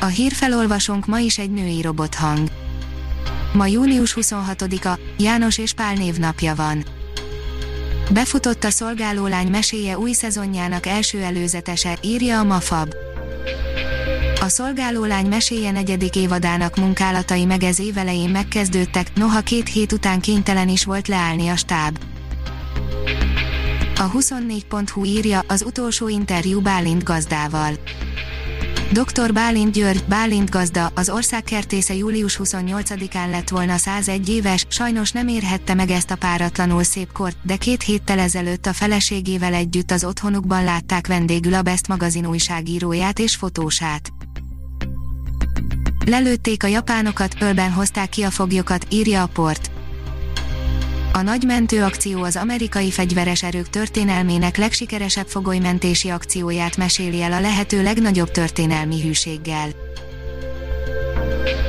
A hírfelolvasónk ma is egy női robothang. Ma június 26-a, János és Pál névnapja van. Befutott a szolgálólány meséje új szezonjának első előzetese, írja a Mafab. A szolgálólány meséje negyedik évadának munkálatai meg ez évelején megkezdődtek, noha két hét után kénytelen is volt leállni a stáb. A 24.hu írja az utolsó interjú Bálint gazdával. Dr. Bálint György, Bálint gazda, az ország kertésze július 28-án lett volna 101 éves, sajnos nem érhette meg ezt a páratlanul szép kort, de két héttel ezelőtt a feleségével együtt az otthonukban látták vendégül a Best magazin újságíróját és fotósát. Lelőtték a japánokat, ölben hozták ki a foglyokat, írja a port. A nagy mentőakció az amerikai fegyveres erők történelmének legsikeresebb fogolymentési akcióját meséli el a lehető legnagyobb történelmi hűséggel.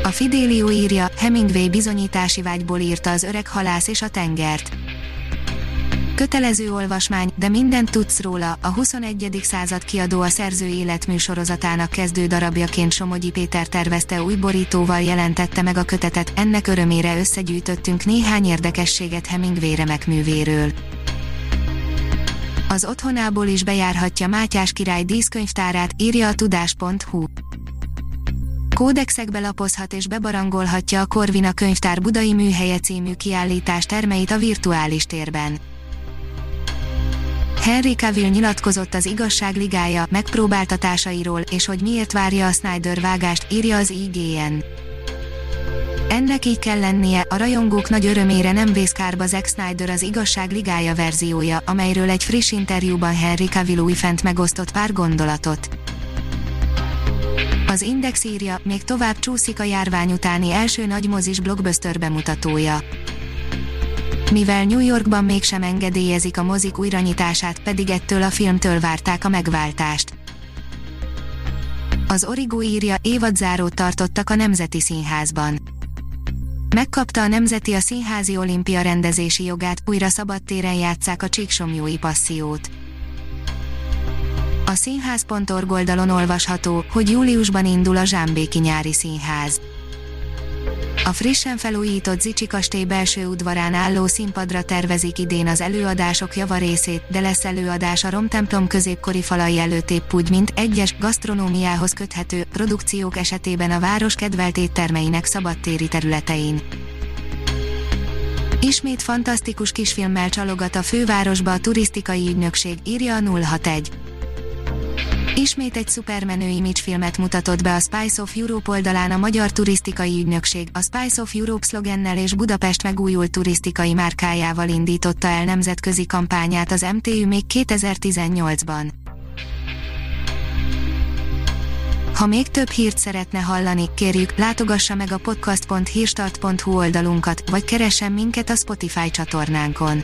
A Fidelio írja, Hemingway bizonyítási vágyból írta az öreg halász és a tengert. Kötelező olvasmány, de mindent tudsz róla, a 21. század kiadó a szerző életműsorozatának kezdő darabjaként Somogyi Péter tervezte új borítóval jelentette meg a kötetet, ennek örömére összegyűjtöttünk néhány érdekességet Hemingway remek művéről. Az otthonából is bejárhatja Mátyás király díszkönyvtárát, írja a tudás.hu kódexekbe lapozhat és bebarangolhatja a Korvina könyvtár Budai Műhelye című kiállítás termeit a virtuális térben. Henry Cavill nyilatkozott az igazság ligája megpróbáltatásairól és hogy miért várja a Snyder vágást, írja az IGN. Ennek így kell lennie, a rajongók nagy örömére nem vész kárba Zack Snyder az igazság ligája verziója, amelyről egy friss interjúban Henry Cavill újfent megosztott pár gondolatot. Az Index írja, még tovább csúszik a járvány utáni első nagy mozis blockbuster bemutatója mivel New Yorkban mégsem engedélyezik a mozik újranyitását, pedig ettől a filmtől várták a megváltást. Az Origo írja, évadzárót tartottak a Nemzeti Színházban. Megkapta a Nemzeti a Színházi Olimpia rendezési jogát, újra szabadtéren játszák a Csíksomjói passziót. A színház.org oldalon olvasható, hogy júliusban indul a Zsámbéki nyári színház. A frissen felújított Zicsi kastély belső udvarán álló színpadra tervezik idén az előadások javarészét, de lesz előadás a romtemplom középkori falai előtt épp úgy, mint egyes, gasztronómiához köthető produkciók esetében a város kedvelt éttermeinek szabadtéri területein. Ismét fantasztikus kisfilmmel csalogat a fővárosba a turisztikai ügynökség, írja a 061. Ismét egy szupermenő image filmet mutatott be a Spice of Europe oldalán a Magyar Turisztikai Ügynökség, a Spice of Europe szlogennel és Budapest megújult turisztikai márkájával indította el nemzetközi kampányát az MTÜ még 2018-ban. Ha még több hírt szeretne hallani, kérjük, látogassa meg a podcast.hírstart.hu oldalunkat, vagy keressen minket a Spotify csatornánkon.